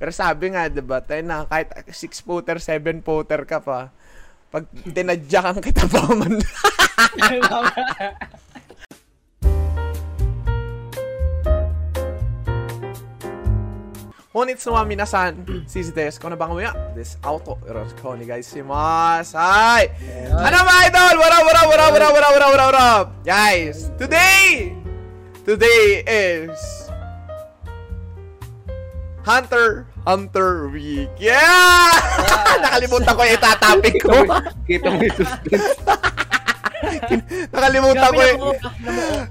Pero sabi nga, di ba, tayo na, kahit 6 footer, 7 footer ka pa, pag tinadyakan kita pa man. Honit sa mga minasan, sisi desu ko na bang umiya? This auto, yoroshiku onegaishimasu. Hi! Ano mga idol? What up, what up, what up, what up, what up, what up, what up, what up? Guys, today, today is Hunter Hunter Week. Yeah! Nakalimutan ko yung itatopic ko. Kita mo yung suspense. Nakalimutan ko yung...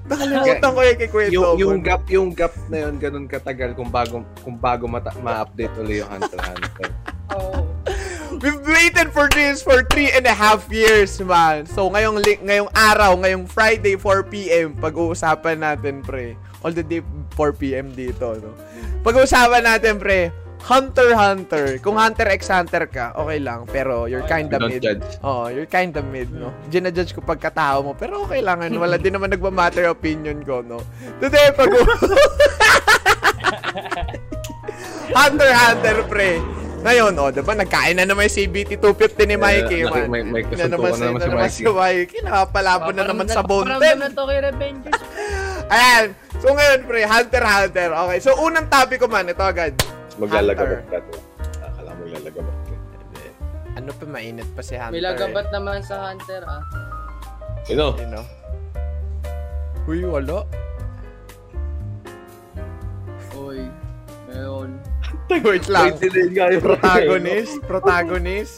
Nakalimutan ko yung kikwento. yung, yung ko. gap, yung gap na yun, ganun katagal kung bago, kung bago mata, ma-update ulit yung Hunter Hunter. Oo. We've waited for this for three and a half years, man. So, ngayong, li- ngayong araw, ngayong Friday, 4 p.m., pag-uusapan natin, pre. All the day, 4 p.m. dito, no? Pag-uusapan natin, pre, Hunter Hunter. Kung Hunter x Hunter ka, okay lang. Pero you're kinda Don't mid. judge. Oh, you're kinda mid, no? Gina-judge ko pagkatao mo. Pero okay lang, ano? Wala din naman nagmamatter opinion ko, no? Today, pag Hunter Hunter, pre. Ngayon, oh, diba, nagkain na naman yung CBT 250 ni Mikey, Yeah, man. may- may na naman, na naman na si naman Mikey. si Mikey. Nakapalabon na naman sa bone Parang na to kay Revengers. Ayan. So ngayon, pre, Hunter Hunter. Okay, so unang topic ko man, ito agad. Maglalagabat ka to. Akala mo lalagabat ka. Ano pa, mainit pa si Hunter. May lagabat naman sa Hunter ah. Eh. You know? Uy, wala. Uy. Ngayon. Wait lang. Wait, din nga yung Protagonist? Protagonist?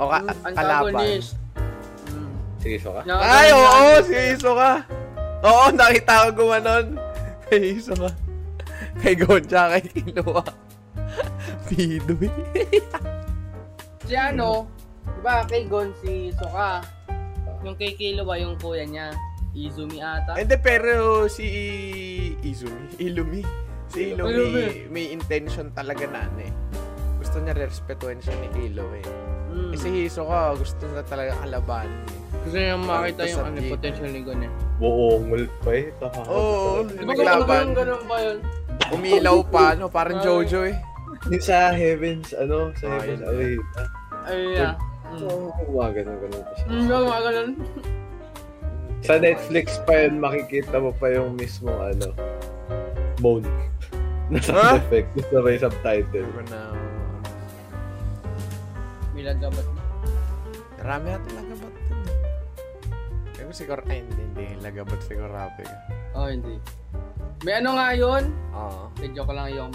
O ka, Ang kalaban? Mm. Sige, so ka? Na- Ay, oo, si Iso ka. Oo, nakita ko gumanon. Kay Iso ka. Kay Gonja, kay Kiloa. Pidoy. Si ano, diba kay Gon si Soka. Yung kay Killua, yung kuya niya. Izumi ata. Hindi, pero si Izumi, Ilumi, si Ilumi, Ilumi. may intention talaga na ano eh. Gusto niya respetuhin siya ni Kilo eh. Mm. Eh, si Hisoka, gusto niya talaga kalaban eh. Gusto niya makita Sa yung ano, potential ni Gon eh. Buongol pa eh. Oo, Di ba naglaban. ganun, ganun ba yun? Umilaw pa, no? Parang Ay. Jojo eh. Yung sa Heavens, ano, sa Heavens. Away. Ay, yeah. Mm. Oo, oh, ganun, ganun pa siya. Mm, mga ganun. Sa Netflix pa yun, makikita mo pa yung mismo, ano, moan. Na sound Ha? effect. Gusto may subtitle. Pero na, May lagabat. marami na talaga ba't dun eh. Pero siguro, ay hindi, hindi, lagabat siguro rapi ka. Oh, hindi. May ano nga yun? Oo. May joke lang yung...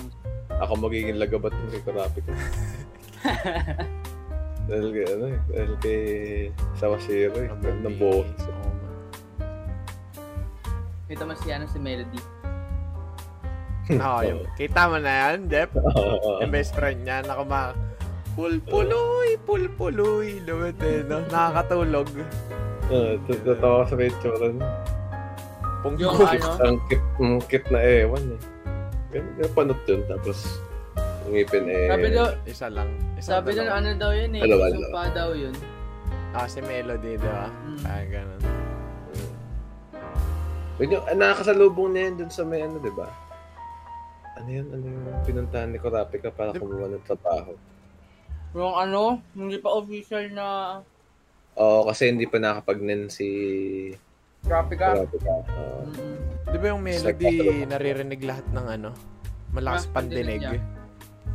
Ako magiging lagabat ng kay Kurapi ko. dahil kay, ano eh, dahil kay Sawashiro eh. Ganda ng boses. Oo. Ito mas si ano si Melody. Oo, yung, kita mo na yan, Jeff? Oo. Yung best friend niya, nakama, pulpuloy, pulpuloy, lumit eh, no? Nakakatulog. Oo, Totoo sa picture Pungko. Yung ano? Ang kit, ang kit na ewan eh. Ganun, panot yun. Tapos, ang ngipin eh. Sabi daw, Isa lang. Isa sabi daw ano daw yun eh. Dalawa, Sumpa daw yun. Ah, si Melody, di ba? Mm. Ah, ganun. Yun yung, ah, nakakasalubong na yan dun sa may ano, di ba? Ano yun? Ano yung pinuntahan ni Kurapika para Di- kumuha ng trabaho? Yung ano, hindi pa official na Oo, kasi hindi pa nakapag-nen si graphic ka. Kurapika. Oo. Mm-mm. Di ba yung like Melody, naririnig lahat ng ano? Malakas Ah, pandinig.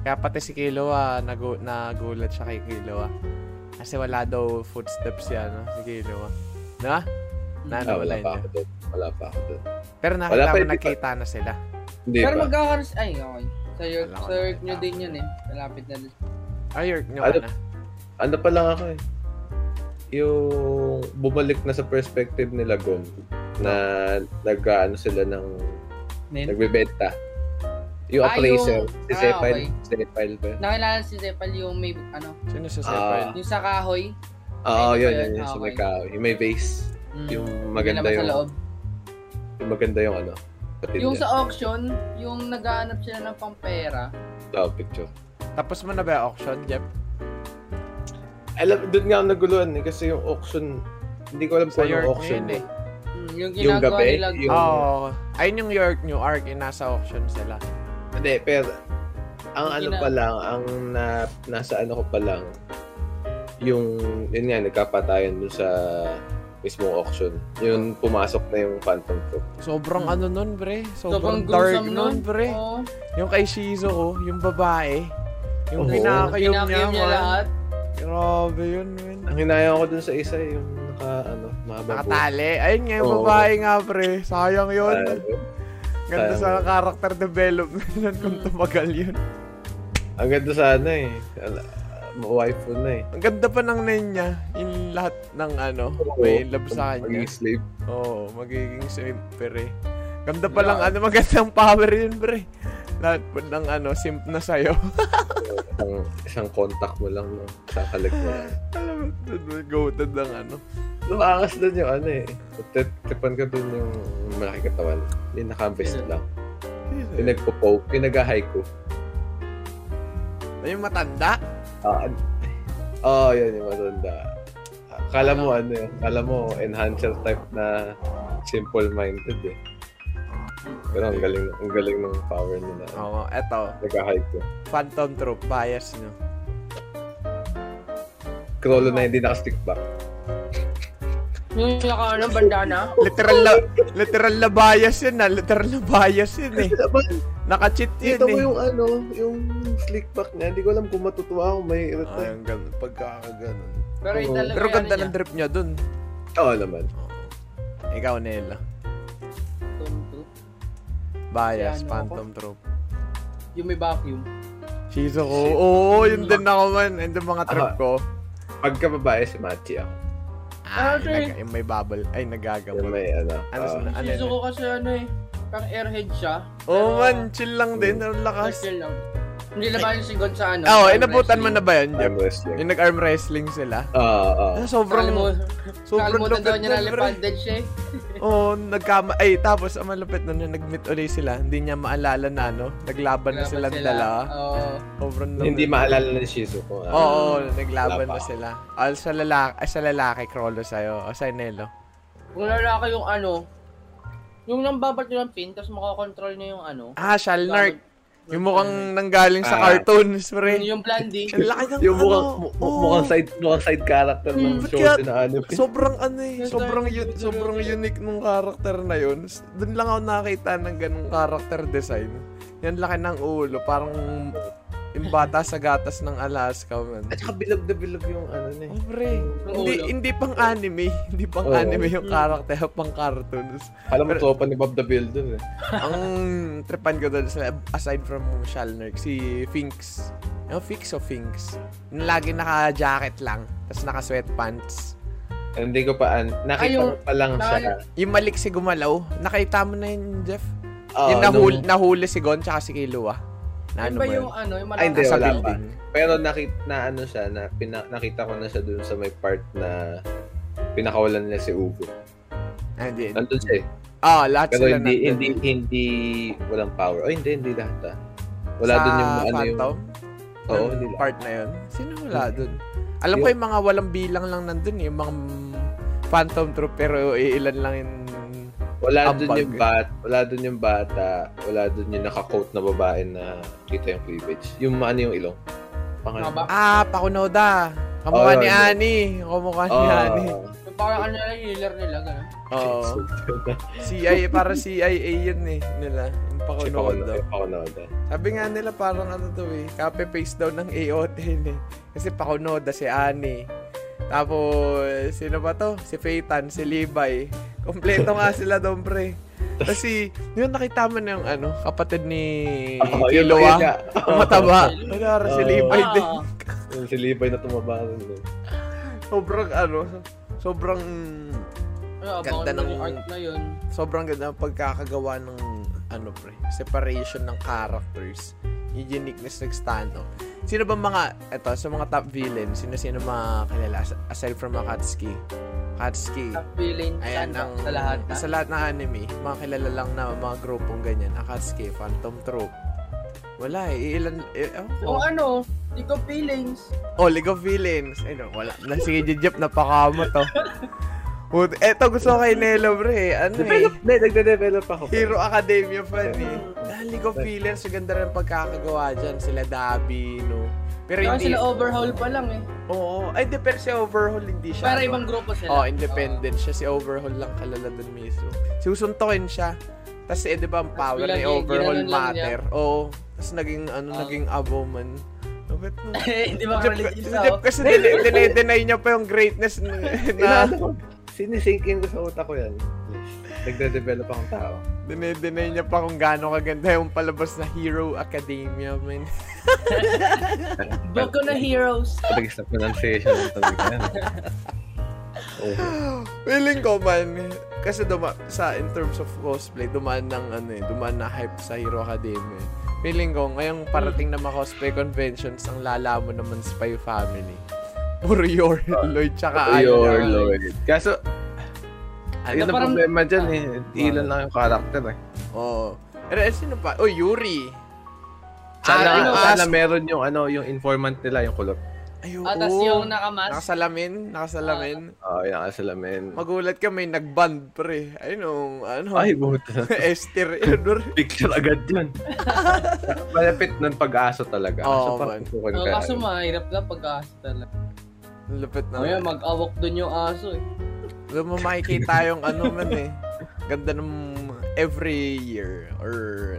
Kaya pati si Killua, nagu nagulat siya kay Killua. Kasi wala daw footsteps yan, no? Si Killua. Diba? Na, Ah, wala wala pa ako dun. Wala pa ako dun. Pero Wala nakita pa, mo, pa. nakita na sila. Hindi Pero magkakaroon, ay okay. Sa Wala ko sa nakita. nyo din yun eh. Malapit na din. Ay, York nyo Ano? ka na. Ano pa lang ako eh. Yung bumalik na sa perspective nila Gon na nag-ano sila ng Nin? nagbebenta. Yung Ah, appraiser, yung- si ah, Zephyl, okay. Zephyl ba? Nakilala si Zepal yung may, ano, Sino sa Ah. Sepal? yung sa kahoy. Oo, yun, ba yun, yun? yun, sa Ah, may okay. kahoy. Yung may vase. Mm. Yung maganda yung, sa loob. yung maganda yung ano, patilya. Yung sa auction, yung naghahanap sila ng pampera. Oh, picture. Tapos mo na ba yung auction, Jeff? Alam, doon nga ako naguluhan eh, kasi yung auction, hindi ko alam Sa kung York auction. eh. Mm, yung Yung ginagawa gabi, nila. yung- Oo. ayun yung York New Arc, yung nasa auction sila. Hindi, pero Ang ano Ina- pa lang, ang na, nasa ano ko pa lang, yung, yun nga, nagkapatayan dun sa mismong auction. Yung pumasok na yung Phantom Troop. Sobrang Hmm. ano nun, pre. Sobrang Sobrang dark nun, pre. Oo. Yung kay Shizo, oh, yung babae. Yung Oo. pinakayom niya, niya lahat. Grabe yun, man. Ang hinayang ko dun sa isa, yung naka, ano, mahaba. Nakatali. Ayun nga, yung Oo. babae nga, pre. Sayang yun. Ah, Ganda sayang. sa character development nun kung tumagal yun. Ang ganda sana eh. Ala- Waifu na eh. Ang ganda pa ng name niya. Yung lahat ng ano, may love sa kanya. Maging slave. Oo, magiging simp, pre. Ganda pa lang, ano, magandang power yun, pre. Po ng ano, simp na sa'yo. isang, isang contact mo lang no, sa kaligtasan. Alam mo, goated ng ano. Lumakas dun yung ano eh. Tip- Tipan ka dun yung malaki katawan. Yung naka-vest lang. Yung nagpo-poke, yung nag-haiku. Yung matanda. Ah, oh, yun yung matanda. Kala mo ano yun, kala mo enhancer type na simple-minded eh. Pero ang galing, ang galing ng power nila. Oo, eto. Nag-haiku. Phantom Troop, bias nyo. Krolo na hindi naka-stick back. Yung naka ano, bandana. Literal na, literal na bias yun na. Literal na bias yun eh. Naka-cheat yun Dito mo eh. yung ano, yung slick back niya. Hindi ko alam kung matutuwa ako may irita. Ay, ang ganda. Pagkakaganon. Pero talaga Pero ganda ano ng drip niya dun. Oo naman. Ikaw, Nela. Bias, Si ano Phantom Troop. Yung may vacuum. Shizuko. Oo, yun din ako man. Yun din mga trip Ah. ko. Pagka babae, si Machi ako. Ah, okay. nag- yung may bubble. Ay, Yung nagagamot. may ano. Ano sa- ano Shizu yun? ko kasi ano eh, parang airhead siya. Oo Pero- man, chill lang din. Ang lakas. Chill lang. Hindi laban yung sigon sa ano. Oo, sa inabutan mo wrestling. na ba yun, Jeff? arm wrestling. Yung nag-arm wrestling sila. Ah, ah. Ah, sobrang, sobrang lupit niya na nun, pre. lipanded siya eh. Oo, nagkama... Ay, tapos, ang malupit nun, nung nag-meet ulit sila, hindi niya maalala na, ano, naglaban na silang sila. dala. Oo. Sobrang Hindi lupit. maalala na ni Shizuko. ah. Oo, naglaban Wala na sila. Al sa lalaki, ay, sa lalaki, Crollo sa'yo. O sa Nelo. Kung lalaki yung ano, yung nang babat niya ng pin, tapos makakontrol niya yung ano. Ah, Shalnark. Yung mukhang nanggaling sa Ah. cartoons, pre. Yung Blandy. Ang laki ng Yung ano. mukhang, mu- oo. mukhang side mukhang side character ng Hmm, ba't show kaya- na anime. Sobrang ano eh, Yes, sobrang sir. u- sobrang unique nung character na yun. S- Doon lang ako nakita ng ganung character design. Yan laki ng ulo, parang yung bata sa gatas ng Alaska, man. At saka bilog na bilog yung ano na eh. Oh, pre. Hindi, hindi pang anime. Hindi pang Oo. anime yung character, pang cartoons. Alam mo, tropa ni Bob the Builder eh. Ang tripan ko doon, sa- aside from Shalnark, si Finks. Yung Finks o Finks? Yung lagi naka-jacket lang, tapos naka-sweatpants. Hindi ko pa, an- nakita Ay, yung- pa lang siya. Yung malik si Gumalaw, nakita mo na yun, Jeff? Ah, yung nahuli, nung- nahuli si Gon tsaka si Kilua. Na Ano ba mo yun? yung ano, yung Ay, hindi, Nasa wala pa. building. Pero nakita na ano siya, na pina, nakita ko na siya dun sa may part na pinakawalan niya si Ugo. Ah, hindi. Nandun siya eh. Ah, lahat Pero sila hindi, nandun. hindi, hindi, walang power. Oh, hindi, hindi lahat ah. Wala Sa dun yung ano yung... Phantom? Oo, Yung hindi lahat. part na yun. Sino wala dun? Alam ko Yung- yung mga walang bilang lang nandun, eh, yung mga Phantom Troop, pero ilan lang yung... Wala dun Ambag. yung bat, wala dun yung bata, wala dun yung naka-coat na babae na kita yung cleavage. Yung ano yung ilong. Pangalan. Ah, Pakunoda. Kamukha Oh, ni Annie. Kamukha ni Ah, Annie. Yung parang ano na healer nila, gano'n. Oo. CIA, para CIA yun eh, nila. Yung Si Pakunoda. Pakunoda. Pakunoda. Sabi nga nila parang ano to eh, copy-paste daw ng AOT yun eh. Kasi Pakunoda, si Annie. Tapos, sino ba to? Si Phaeton, si Levi. Kompleto nga sila doon, pre. Kasi, yun nakita mo na yung ano, kapatid ni Oo, yun, Kilua. yun mataba. Wala si. Levi din. Ah, Yung si Levi na tumaba. Sobrang ano, sobrang ano, Ganda ng- art na yun. sobrang ganda ng pagkakagawa ng ano pre, separation ng characters. Yung uniqueness nag-stand out. Sino ba mga, eto, sa mga top villain, sino-sino mga kilala as- aside from Akatsuki? Akatsuki. Top villain, Ayan, ang, sa lahat. ha? sa lahat ng anime, mga kilala lang na mga grupong ganyan. Akatsuki, Phantom Troop. Wala eh, ilan, eh, oh, Yung ano, League of Feelings. oh, League of Villains. Ay, no, wala. Na, sige, Jejep, napakama to. But, eto gusto ko kay Nelo. Ano eh. Develop, hindi, nagde-develop ako. Hero Academia fan eh. Dahil League of Villains, ganda rin pagkakagawa dyan. Sila Dabi, no? Pero hindi... sila overhaul pa lang eh. Oo. Ay, di, pero si Overhaul hindi siya. Para ano. ibang grupo sila. Oh, independent siya. Si Overhaul lang kalala dun mismo. Susuntokin siya. Tapos eh, di ba, ang power ni Overhaul matter. Oo. Tapos naging, ano, Ah. naging abo man. Bakit no? Hindi ba Jeff, religious ako? kasi deny niya pa yung greatness na, na Inaano ko, sinisinkin ko sa utak ko yan. Nagde-develop akong tao. deny niya pa kung gaano kaganda yung palabas na Hero Academia, man. Boku na Heroes. Pag sa pronunciation ng tabi ko yan. Oh. Feeling ko man, kasi duma, sa in terms of cosplay, dumaan ng ano eh, dumaan na hype sa Hero Academia. Feeling ko, ngayong parating na mga cosplay conventions, ang lala mo naman Spy Family. Puro your Lloyd tsaka Your Aya. Lord. Kaso, Ano yun ang parang- problema dyan eh. Ilan lang yung character eh. Oo. Pero eh, sino pa? Oh, Yuri. Sana, Ah, ano, sana as- meron yung ano, yung informant nila, yung kulot. Ayun. Ah, tas yung nakamas. Nakasalamin, nakasalamin. Oo, oh, yung asalamin. Magulat ka, may nagband, pre. Ayun, yung, ano, Ay, buta. Esther. Picture agad yun. Malapit ng pag-aso talaga. Oo, so, parang man. Oh, ka. kaso mahirap na pag-aso talaga. Lupit na. Ngayon, mag-awok dun yung aso eh. Doon mo makikita yung ano man eh. Ganda ng every year or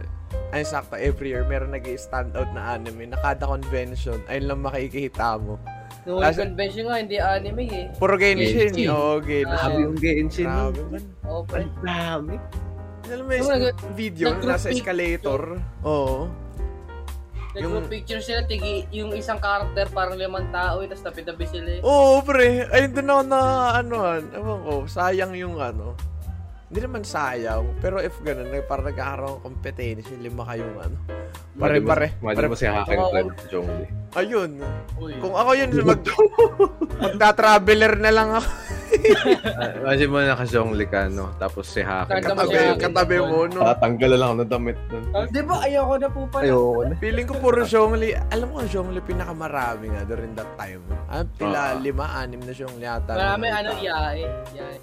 ay sakto every year meron nag stand out na anime na kada convention ayun lang makikita mo. Nung Kaso- convention nga, hindi anime eh. Puro Genshin. Genshin. Oo, Genshin. Grabe yung Genshin. Grabe man. Oo, pre. Ang dami. Alam mo yung video nasa escalator. Oo. Yung Yung- picture sila, tigi, yung isang character parang limang tao eh, tapos tabi-tabi sila eh. Oo, pre. Ayun doon ako na ano, ewan ko, sayang yung ano. Hindi naman sayang, pero if ganun, nag- parang nagkakaroon ng competition, lima kayong ano. Pare-pare. Imagine mo si Oo. Clan Zhongli. Ayun. Uy. Kung ako yun, mag, magta-traveler na lang ako. Ah, Imagine mo naka-Zhongli ka, no? Tapos si mo Katabi, si katabi mo, no? Tatanggalan lang ako ng damit nun. Di ba, ayoko na po pala. Ayoko na. Feeling ko puro Zhongli. Alam mo, Zhongli pinakamarami nga during that time. Ah, pila, Ah. lima, anim na Zhongli ata. Marami ano, yae. Yae.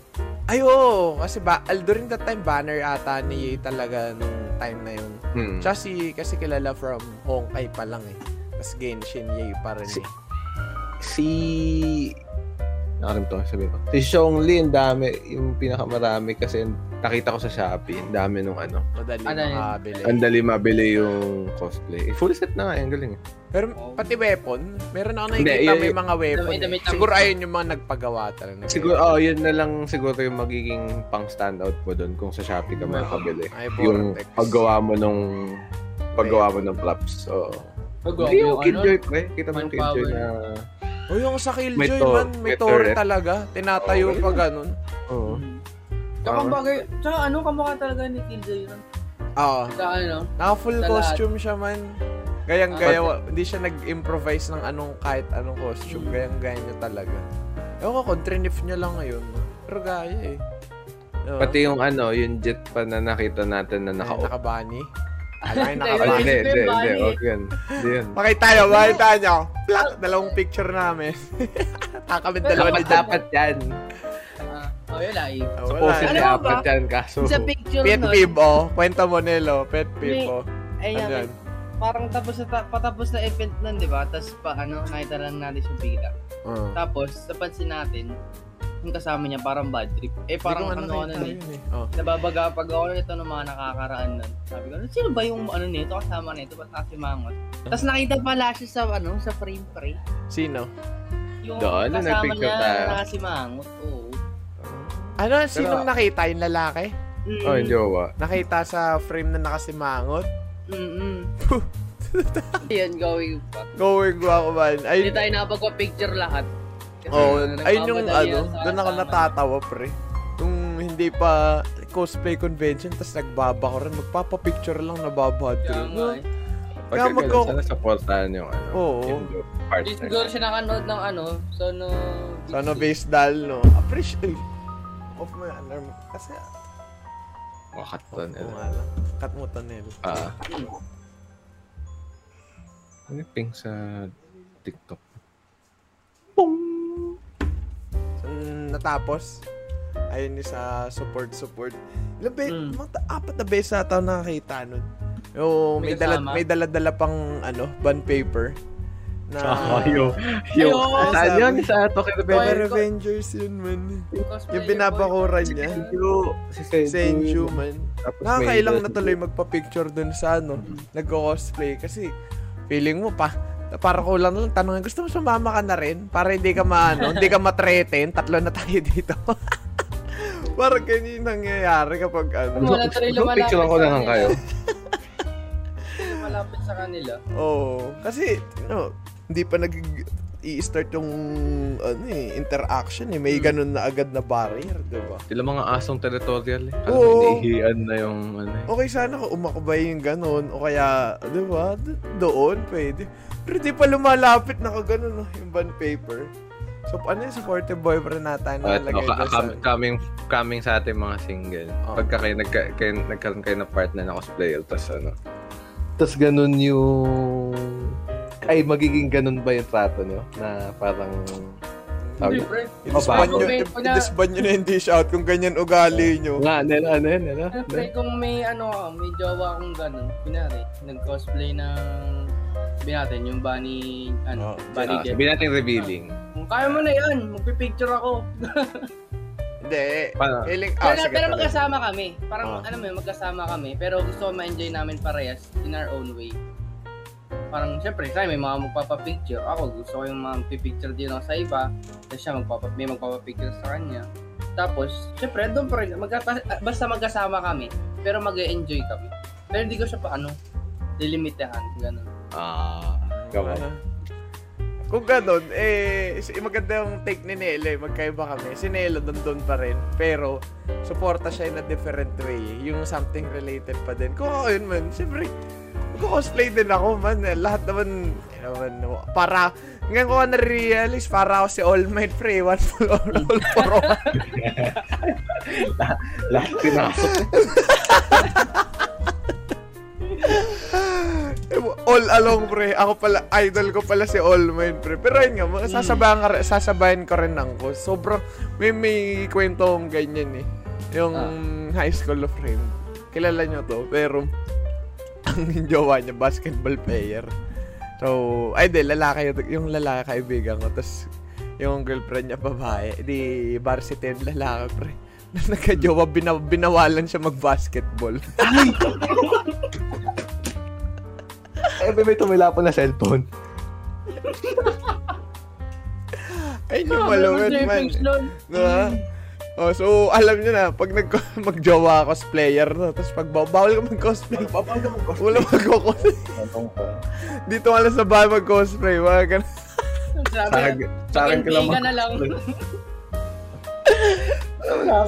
Ay, oo. Kasi ba, al- during that time, banner ata ni Ye talaga nung time na yun. Hmm. Tsaka si, kasi kilala from Honkai pa lang eh. Tapos Genshin Ye pa rin Si- eh. Si... Nakalimutan ko sabihin ko. Si Zhongli, ang dami. Yung pinakamarami kasi nakita ko sa Shopee. Ang dami nung ano. Madali Ano yun? makabili. Ang dali mabili yung cosplay. Eh, full set na nga. eh, Ang galing. eh. Pero Oh. pati weapon, meron ako Hindi, nakikita yun- may mga weapon. Eh. damit lang Siguro ayun yung mga nagpagawa talaga. Siguro, oh, yun na lang siguro yung magiging pang standout mo doon kung sa Shopee ka makakabili. Ay, Yung paggawa mo nung paggawa mo ng props. Oo. Pag Hindi yung ano, Killjoy, pre. Kita mo yung. Killjoy na... O yung sa May Killjoy to- man, may may turret. talaga. Tinatayo Oo. pa ganun. Oo. Tsaka ang bagay, tsaka ano, kamukha talaga ni Killjoy yun. Oo. Sa ano, Naka full Sa lahat. costume siya man. Gayang gaya, hindi siya nag-improvise ng anong kahit anong costume. Mm. Gayang gaya niya talaga. Ewan ko kung trinif niya lang ngayon. Pero gaya eh. Diba? Pati yung ano, yung jet pa na nakita natin na Ay, naka nakabani. Ay, nakabani. hindi, hindi, hindi. Huwag yun. Hindi yun. Makita nyo, makita nyo. Plak! Dalawang picture namin. Takamit dalawa ni Dapat, Jan. dapat yan. ah, oh yun live. Ah, Supposed wala. Ano to ba dapat ba? yan, kaso... Sa picture Pet nun, peeve, oh. Kwenta mo, Nelo. Pet peeve, oh. ay, Ano yan? parang tapos na, ta- patapos na event nun, di ba? Tapos pa, ano, nakita lang natin siya bigla. Uh. Tapos, napansin natin, yung kasama niya parang bad trip. Eh, parang ano, ano, nakita eh. eh. Oh. Nababaga pag ako nito ng mga nakakaraan nun. Sabi ko, sino ba yung ano nito, kasama nito, ba't nasimangot? Tapos nakita pala siya sa, ano, sa frame pre. Sino? Yung Doon, kasama niya tayo. nakasimangot, oo. Ano, sinong nakita? Yung lalaki? Mm, Oh, yung jowa. Nakita sa frame na nakasimangot? Mm-mm. Yan, going pa. Going ko ako man. Hindi Ay, tayo nakapagpa-picture lahat. Kasi oh, ayun yung ano, doon ako natatawa pre. Yung hindi pa cosplay convention, tas nagbaba ko rin, magpapapicture lang nababad ko. nga eh. Kaya magko- sana supportahan yung ano, Oo. yung partner. siguro siya nakanood ng ano, so no... Sa ano, base dal, no? Appreciate. Off mo yung alarm. Kasi, Wakat off to nila. nga lang. Cut mo to, Nel. Ah. Ano yung ping sa TikTok? So, natapos. Ayun yung sa support support. Ilang be, Mm. mga ta- apat na beses ata ako nakakita nun. Yung may, May dala, may dala-dala pang ano, bond paper. Na, Ayun, saan sabi. yun? Sa Tokyo Mga Toy- Revenge. Revengers yun, man. Yung binabakuran niya. Senju, si Senju. Man. Nakakailang na tuloy magpa-picture dun sa ano, nagko-cosplay. Kasi, feeling mo pa, para kulang lang tanongin, gusto mo sumama ka na rin? Para hindi ka maano, hindi ka matreten, tatlo na tayo dito. Parang ganyan yung nangyayari kapag ano. Wala tuloy lumalapit Picture ko sa na lang kanila. kayo. Malapit sa kanila. Oo. kasi, no, hindi pa nag i-start yung ano eh, interaction eh. May Hmm. ganun na agad na barrier, di ba? Sila mga asong territorial eh. Alam Oo. inihian na yung ano eh. Okay sana kung umakbay yung ganun o kaya, di ba, do- doon pwede. Pero di pa lumalapit na kagano no, yung bond paper. So, ano yung supportive boyfriend natin na At lagay no, doon sa... ka- coming, coming sa ating mga single. Oo. Pagka kayo, nagka, kayo, nagkaroon kayo ng partner na cosplayer, tapos ano. Tapos ganun yung... Ay, magiging ganun ba yung trato nyo? Na parang... Sabi. I-disband nyo, i-disband nyo na yung dish out kung ganyan ugali nyo. nga, ano, ano, ano, ano, Eh, pre, kung may ano ka, may jowa akong ganun, pinari, nag-cosplay ng sabi natin, yung bunny, ano, Oh, bunny Ah, jet. sabihin natin revealing. Kung kaya mo na yan, magpipicture ako. Hindi. Paano? Pero ah, sige, pero tuloy. magkasama kami. Parang, Ah. ano mo, yun, magkasama kami. Pero gusto ko ma-enjoy namin parehas in our own way. Parang, syempre, tayo may mga magpapapicture. Ako, gusto ko yung mga pipicture din ako sa iba. Tapos siya, magpapa, may magpapapicture sa kanya. Tapos, syempre, doon pa rin, magkata- basta magkasama kami, pero mag enjoy kami. Pero hindi ko siya pa, ano, lilimitahan, ganun. Ah, gawa. Ano? Kung ganun, eh, maganda yung take ni Nelo eh, magkaiba kami. Si Nelo nandun pa rin, pero suporta siya in a different way. Yung something related pa din. Kung ako yun man, siyempre, mag-cosplay din ako man. Lahat naman, eh, naman, para, ngayon ko na-realize, para ako si All Might pre, one for all, all for all. Lahat pinasok. all along pre, ako pala, idol ko pala si All Might pre. Pero yun nga, mga sasabayan, ka, sasabayan ko rin ng ko. Sobrang, may, may kwentong ganyan eh. Yung high school of friend. Kilala nyo to, pero ang jowa niya, basketball player. So, ay di, lalaki, yun- yung lalaki kaibigan ko. Tapos, yung girlfriend niya babae, di varsity yung lalaki pre. Na nagka-jowa, bina- binawalan siya mag-basketball. Eh, may tumila po na cellphone. Ayun yung malungit man. Diba? Oh, so alam niyo na, pag nag magjowa cosplayer no, tapos pag ba- bawal ka mag-cosplay. Papal ka mo Wala mag-cosplay. Dito ka lang sa bahay mag-cosplay, mga ganun. Sabi, Sa sa akin ko lang mag na lang.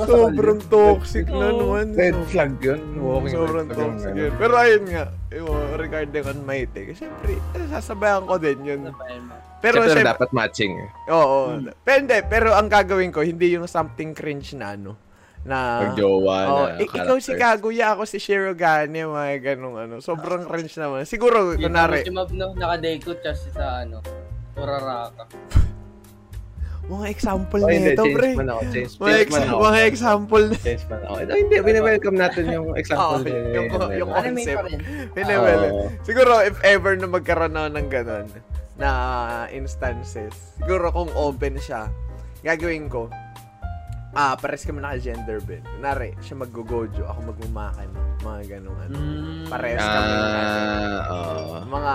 Sobrang toxic na naman. Red flag yun. Walking Sobrang toxic yun. Pero ayun nga, yung regarding on Mighty, kasi syempre, sasabayan ko din yun. Pero Siyempre, syempre, dapat matching eh. oo. Pero hindi, pero ang gagawin ko, hindi yung something cringe na ano, na... Pag-jowa Oh, na ik- ikaw si. Kaguya, ako si Shirogane, mga ganong ano. Sobrang cringe naman. Siguro, kunwari, Yung map, no, naka-dekot siya sa ano, Uraraka. Mga example Oh, nito, change pre. man ako. Change, Mga, change ex- man ako. mga example na. Change man ako. Eh, hindi, binewelcome natin yung example. Okay, ni- yung- yung- Anime Concept. Oo. Siguro, if ever na magkaroon ako ng ganon na instances, siguro kung open siya, gagawin ko, ah, pares kami naka-gender bend. Kunwari, siya mag-gojo, ako magmamakan. Mga ganong ano. Mm. Pares kami. Ah, oo. mga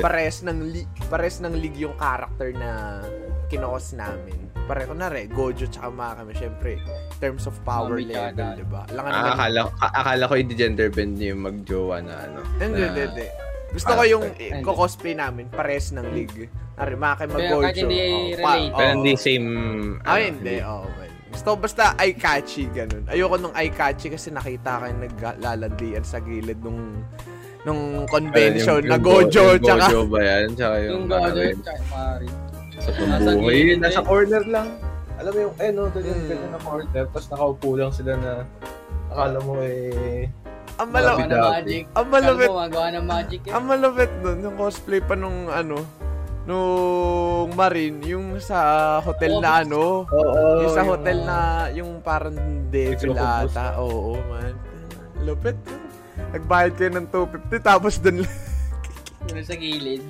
pares ng li- pares ng league yung character na kinokos namin. Pare ko na Gojo tsaka mga kami, syempre, terms of power Mami level, di ba? Ah, akala, akala ko hindi gender bend niya yung magjowa na ano. hindi, na- hindi, hindi. Gusto ko yung eh, ko-cosplay namin, pares ng league. Nari, Pero mag-Gojo. kahit hindi oh, relate. Pero oh. hindi same... Ay, ano, hindi, oh, man. Gusto ko basta eye-catchy, ganun. Ayoko nung eye-catchy kasi nakita kayo naglalandian sa gilid nung nung convention Yung- na yung go- Gojo, yung tsaka Gojo ba yan? Tsaka yung... Yung Gojo, rin, tsaka Sa Nasa pambuhay. gilid nasa eh. corner lang. Alam mo yung, eh no, doon yung Hmm. ganyan na corner. Tapos nakaupo lang sila na akala mo eh... ang malapit, ng magic. ang malapit, ng magic eh. Ang malapit nun, yung cosplay pa nung ano, nung Marine, yung sa hotel na ano, Oo. yung sa yung hotel mga- na, yung parang devil ata. Oo, man. Lupit. Nagbayad kayo ng 250 tapos dun Yun sa gilid.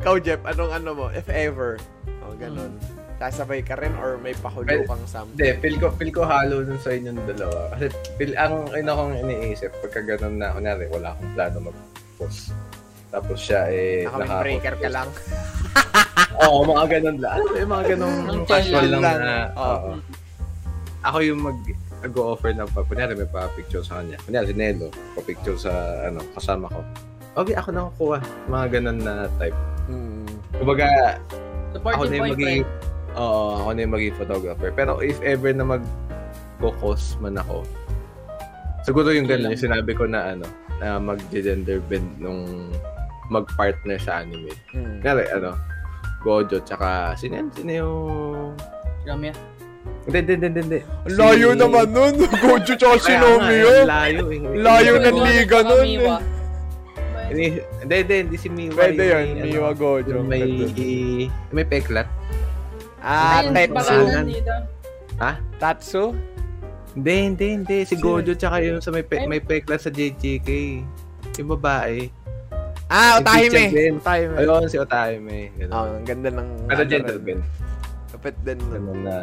Ikaw, Jeff, anong ano mo? If ever. O, ganun. Sasabay ka rin or may pahulo Well, kang something? Hindi, feel ko, feel ko halo dun sa inyong dalawa. Kasi feel, ang ina kong iniisip, pagka ganun na, kunyari, wala akong plano mag-post. Tapos siya eh, Naka-breaker ka lang. Oo, mga ganun lang. Mo yung mga ganun casual lang lang. na, Oo. oo. Ako yung mag go-offer na pa, kunyari may pa-picture sa kanya. Kunyari si Nelo, pa-picture sa, ano, kasama ko. Okay, ako na kukuha. Mga ganun na type. Hmm. Kumbaga, ako Supportive na yung magiging, oo, ako na yung magiging photographer. Pero if ever na mag focus man ako, siguro yung ganun, yung sinabi ko na ano, na mag-gender bend nung mag-partner sa anime. Hmm. Kaya ano, Gojo, tsaka, sino yan? Sino yung... Ramya. Hindi, hindi, hindi, hindi. Layo Si- naman nun. Gojo tsaka yun. Layo eh. Layo ng liga nun, Miwa. Hindi, hindi, hindi, si Miwa. Pwede yun. may, ano, Miwa Gojo. may, may peklat. Ah, Tetsu. Ha? Tatsu? Hindi, hindi, hindi. Si? Gojo tsaka yung sa may, pe- may peklat sa JJK. Yung babae. Ah, Otahime. Otahime. Ayun, si Otahime. Ganun. Oh, ang ganda ng... Pero ano bend. Kapit din nun. Ganun na...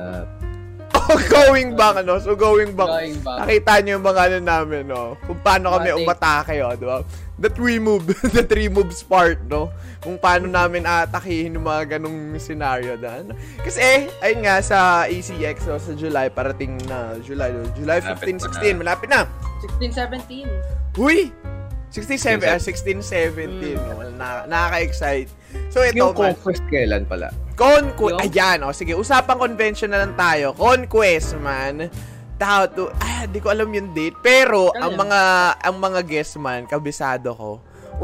Going back, ano? So, going back. Going back. Nakita niyo yung mga ano namin, no? Kung paano kami umatake, oh, di ba? The three move, the three moves part, no? Kung paano namin atakihin yung mga ganong scenario na, ano? Kasi, eh, ayun nga, sa ACX, no, sa July, parating na, July, no? July 15, Malapit pa 16, malapit na. 16, 17. Huy! 16, 17, ah, 16, 17, no? Na, nakaka-excite. So, ito, Yung man, conquest kailan pala? Conquest. Ayan, o. sige, usapang convention na lang tayo. Conquest, man. How to, ah, di ko alam yung date. Pero, ang mga, ang mga guest man, kabisado ko.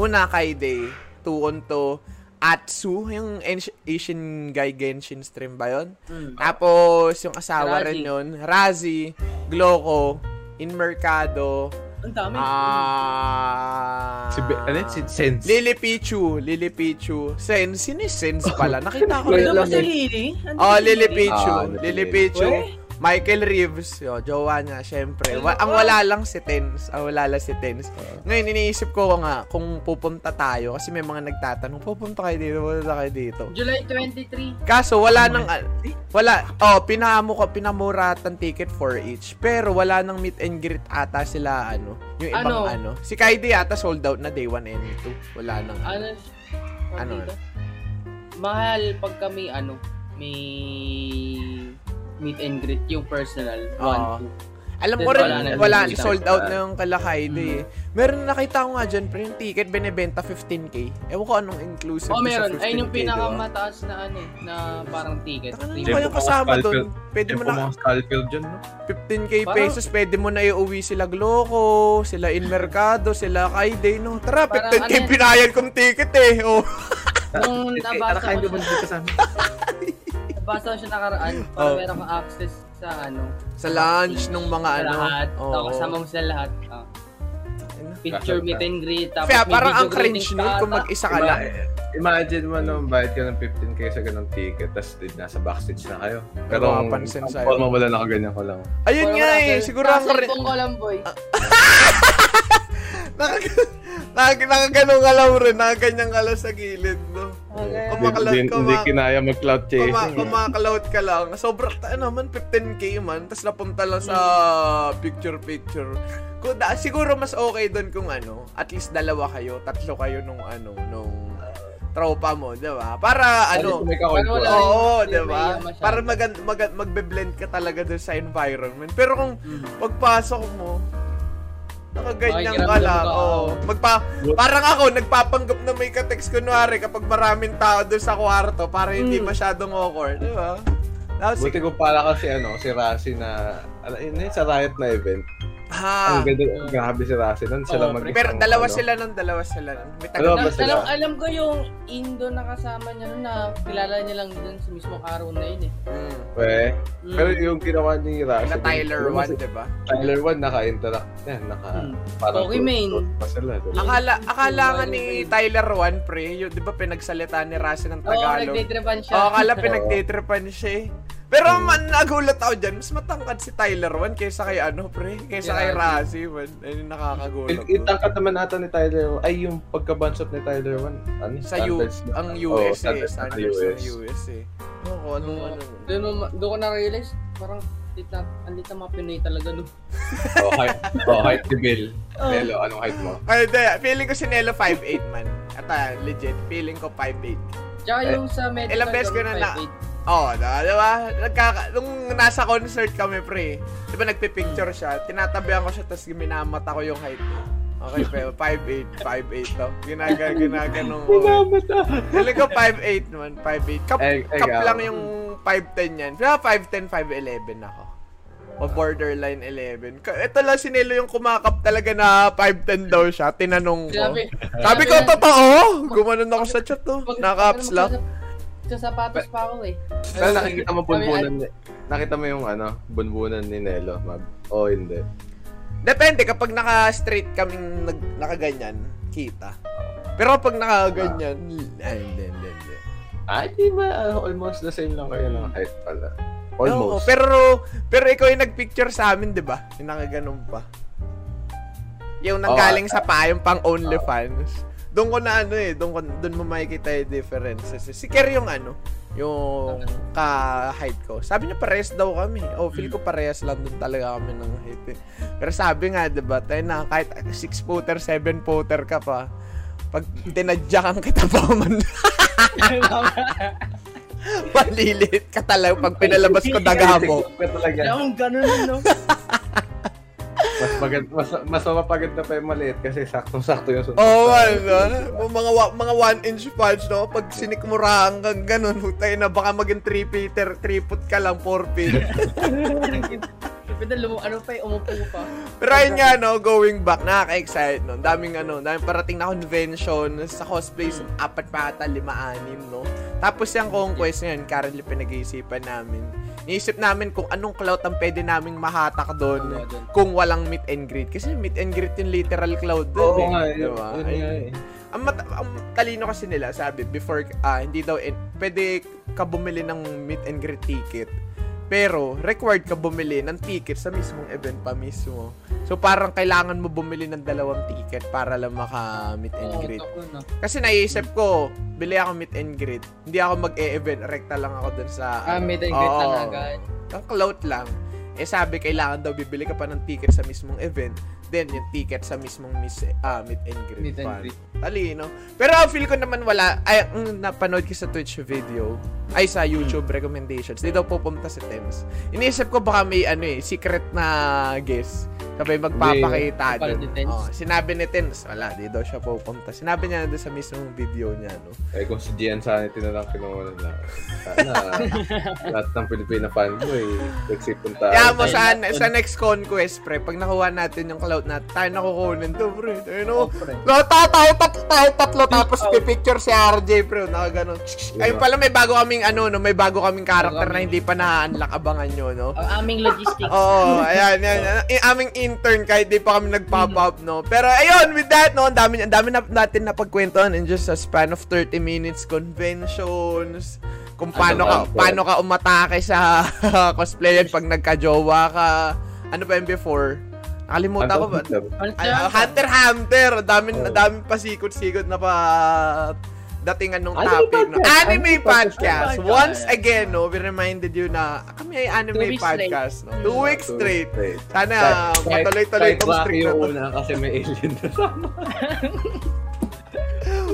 Una kay Day, tuon to, Atsu, yung Asian guy Genshin stream ba yun? Hmm. Tapos, yung asawa Razi. rin yun, Razi, Gloco, In Mercado, Ang dami. ah... Si, Be- ano? Si Sense. Lily Pichu, Lily Pichu. Sense, sino Sense pala? Nakita ko rin mo lang si eh. Lily? Oh, Lily Pichu. Ah, Lily Lily Pichu. Michael Reeves. Yo, jowa niya, syempre. Wa- ang wala lang si Tens. Ang wala lang si Tens. Ngayon, iniisip ko nga kung pupunta tayo. Kasi may mga nagtatanong, pupunta kayo dito, pupunta kayo dito. July 23. Kaso, wala nang, wala, oh, pinamo ko, pinamuratan ticket for each. Pero wala nang meet and greet ata sila, ano, yung ibang Ano? ano. Si Kaide ata sold out na day 1 and 2. Wala nang, Ano? Ano? Ano? Mahal pag kami, ano, may meet and greet yung personal. Oo. 1, 2. Alam Then ko rin, wala na, wala, sold out na yung kala Kaide eh. Meron nakita ko nga dyan, pero yung ticket, binibenta 15k. Ewan ko anong inclusive Oh, sa meron. 15K, Ayun yung pinakamataas na ano eh, na parang ticket. Taka na yung kasama doon. Pwede mo na, Skullfield dyan, no? 15k Parang- pesos, pwede mo na iuwi sila Gloco, sila In Mercado, sila Kaide, no? Tara, Parang 15k ano pinayad kong ticket eh. Oh. Nung nabasa Kain ko siya, dito sa amin. nabasa ko siya nakaraan, para Oh. meron kang access sa ano. Sa lunch nung mga sa ano. lahat. Oo. Oh, kasama mo sila lahat. Ah. Picture meet and greet. Tapos Kaya parang ang cringe nun kung mag-isa ka lang. Ima- Imagine mo no, bayad ka ng 15k sa ganong ticket, tapos nasa backstage na kayo. Pero ang pansin ang sa'yo. forma wala nakaganyan ko lang. Ayun nga eh, siguro ang cellphone ko lang, boy. Nag nakaganong alam rin, nakaganyan ka lang sa gilid, no? Okay. Kung makalot Hindi, ka, hindi kinaya mag-cloud Kuma, chasing. kumakalout ka lang. Sobrang, ano man, 15k man. Tapos napunta lang sa picture-picture. Kung da, siguro mas okay doon kung ano, at least dalawa kayo, tatlo kayo nung ano, nung tropa mo, di ba? Para ano. Oo, di ba? Para mag, mag, magbe-blend ka talaga doon sa environment. Pero kung Mm. pagpasok mo, nakaganyan ka Makikiramdam lang. ka, Oh. oo. Magpa, parang ako, nagpapanggap na may ka-text kunwari kapag maraming tao doon sa kwarto para hindi Mm. masyadong awkward, di ba? Tapos, Buti ko pala kasi ano, si Rasi na, ano yun yun, sa Riot na event. Ha. Ang ganda, grabe si Rasi nun. Sila Oo, mag Pero dalawa sila nun, dalawa sila nun. May Dalawa taga ba sila? Alam, alam ko yung Indo na kasama niya nun na kilala niya lang dun sa mismo araw na yun eh. Mm. Eh, Mm. pero yung ginawa ni Rasi. Na Tyler 1, di ba? Tyler 1 naka-interact yan. Naka, Mm. parang Pokimane. close pa sila. diba? Akala, akala nga ni Tyler 1, pre, yun, di ba pinagsalita ni Rasi ng Oo, Tagalog? nagtitripan siya. Oo, akala pinagtitripan siya eh. Pero man, nagulat ako dyan, mas matangkad si Tyler 1 kaysa kay ano, pre, kaysa kay Rasi, man. Ayun yung nakakagulat ko. Itangkat naman ata ni Tyler, ay yung pagka-bunch up ni Tyler 1, ano? Sa U, ang US eh, standards ng US. US eh. Oo, kung anong Doon, ano. doon, ko na-realize, parang lit na, ang lit na mga Pinoy talaga no. Oh, height, oh, height ni Bill. Oh. Nelo, anong height mo? Ay, di, feeling ko si Nelo 5'8 man. At legit, feeling ko 5'8. Tsaka Eh, yung sa medical ilang beses ko na na- 5'8". Oo, oh, di ba? Nagkaka, nung nasa concert kami, pre, di ba nagpipicture siya, tinatabihan ko siya, tapos ginamata ko yung height ko. Okay, pero 5'8, 5'8 to. Ginaga, ginaganong! Feeling ko 5'8 naman, 5'8. Cup, Eh, eh, cup ikaw. lang yung 5'10 yan. Pero 5'10, 5'11 ako. O borderline 11. Ka- Ito lang si Nelo yung kumakap talaga na 5'10 daw siya. Tinanong ko. Sabi, Sabi ko, na- totoo! Gumanon ako sa chat to. Naka-ups ano, lang. Magsasap- Sa sapatos pa ako eh. Pero nakikita mo bunbunan ni, nakita mo yung ano, bunbunan ni Nelo, mab. O hindi. Depende, kapag naka-straight kaming nag, nakaganyan, kita. Pero kapag nakaganyan, ay, hindi, hindi, hindi. Ah, di ba? ah, almost the same lang kayo ng height pala. Almost. pero, pero ikaw yung nagpicture sa amin, di ba? Yung nakaganon pa. Yung nanggaling sa pa, yung pang OnlyFans. Doon ko na ano eh, doon ko doon mo makikita yung differences. Si Ker yung ano, yung ka-height ko. Sabi niya parehas daw kami. Oh, feel ko parehas lang doon talaga kami ng height. Eh. Pero sabi nga, 'di ba, tayo na kahit 6 footer, 7 footer ka pa, pag tinadyakan kita pa man, malilit ka talaga pag pinalabas ko daga mo. Yung ganun no. Mas magand mas mas mapaganda pa yung maliit kasi saktong-sakto yung suntok. Oo, oh, ano, mga wa- mga 1 inch punch no, pag sinikmura hanggang ganun, hutay na baka maging 3 feet, 3 foot ka lang, 4 feet. Pero lumo, ano pa eh, umupo pa. Pero ayun nga, no, going back, nakaka-excite, no. Daming, ano, daming parating na convention sa cosplay, sa apat pa ata, lima, anim, no. Tapos yung conquest ngayon, currently pinag-iisipan namin. Niisip namin kung anong cloud ang pwede naming mahatak doon Oo, doon. kung walang meet and greet. Kasi meet and greet yung literal cloud doon. Oo eh, yun, diba? yun nga eh. ang, mat- ang talino kasi nila, sabi, before, ah, hindi daw, eh, pwede ka bumili ng meet and greet ticket. Pero, required ka bumili ng ticket sa mismong event pa mismo. So, parang kailangan mo bumili ng dalawang ticket para lang maka-meet and greet. tako, no. Kasi naisip ko, bili ako meet and greet. Hindi ako mag-e-event, rekta lang ako dun sa... Ah, meet and greet Oo. lang agad. Ang clout lang. Eh sabi, kailangan daw bibili ka pa ng ticket sa mismong event. Then, yung ticket sa mismong mis, ah, meet and greet. Meet and greet. Talino. Pero feel ko naman wala. Ay, napanood ko sa Twitch video, ay sa YouTube recommendations, di daw pupunta si Thames. Iniisip ko baka may ano eh, secret na guest. Sabay magpapakita Hindi. doon. Oh, sinabi ni Thames, wala, di daw siya pupunta. Sinabi niya doon sa mismong video niya, no? Eh kung si Gian Sanity na lang kinuha na sana lahat ng Pilipina fanboy nagsipunta. Kaya mo sa, sa next conquest, pre, pag nakuha natin yung cloud na tayo nakukunin to, pre. Tayo no, Oh, pre. No, tatlo, tayo, tatlo, tapos pipicture si RJ, bro. Naka ganun. Ayun pala, may bago kaming, ano, no, may bago kaming character na hindi pa na-unlock. Abangan nyo, no? Ang aming logistics. Oo, ayan, yan, yan. Yung aming intern, kahit di pa kami nag-pop up, no? Pero, ayun, with that, no, ang dami, ang dami na, natin napagkwentuhan in just a span of 30 minutes, conventions, kung paano ka, Ano ba? paano ka umatake sa cosplayer pag nagka-jowa ka. Ano pa yung before? Nakalimutan ko ba? Ano Hunter x Hunter. Daming, Oh. daming pasikot-sikot na pa datingan ng Anime topic. No? podcast. Anime Anime podcast. podcast. Once again, no, we reminded you na kami ay anime Two weeks podcast. No? Two Mm. weeks straight. Straight. Sana matuloy-tuloy itong streak na to. una kasi may alien na sama.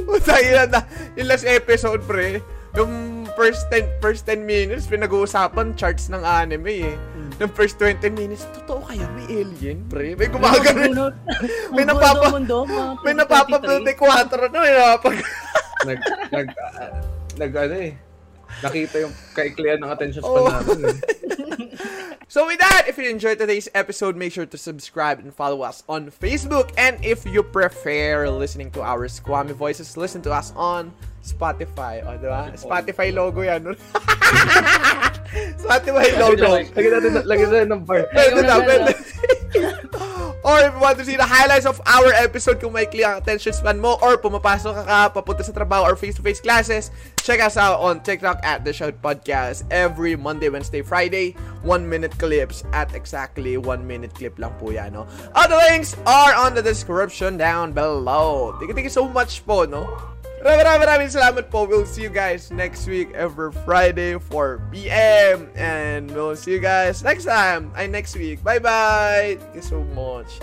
Utangin na na. Yung last episode, pre, yung first 10, first 10 minutes, pinag-uusapan charts ng anime eh. Yung first 20 minutes, totoo kaya may alien, pre? May gumagano. May napapa- May napapapload na 4 no? May napapag... nag nag ah, nag ano eh. Nakita yung kaiklian ng attention Oh. span namin. Eh. So with that, if you enjoyed today's episode, make sure to subscribe and follow us on Facebook. And if you prefer listening to our squammy voices, listen to us on Spotify. O, di ba? Spotify logo yan. Spotify logo. Lagyan natin, lagyan natin ng bar. Pwede na, Ayun, pwede. Or if you want to see the highlights of our episode kung clear ang attention span mo or pumapasok ka ka, papunta sa trabaho or face-to-face classes, check us out on TikTok at The Shout Podcast every Monday, Wednesday, Friday. One-minute clips at exactly one-minute clip lang po yan, no? All the links are on the description down below. Thank you, thank you so much po, no? Maraming maraming salamat po. We'll see you guys next week every Friday 4 p.m. And we'll see you guys next time. Ay, next week. Bye-bye. Thank you so much.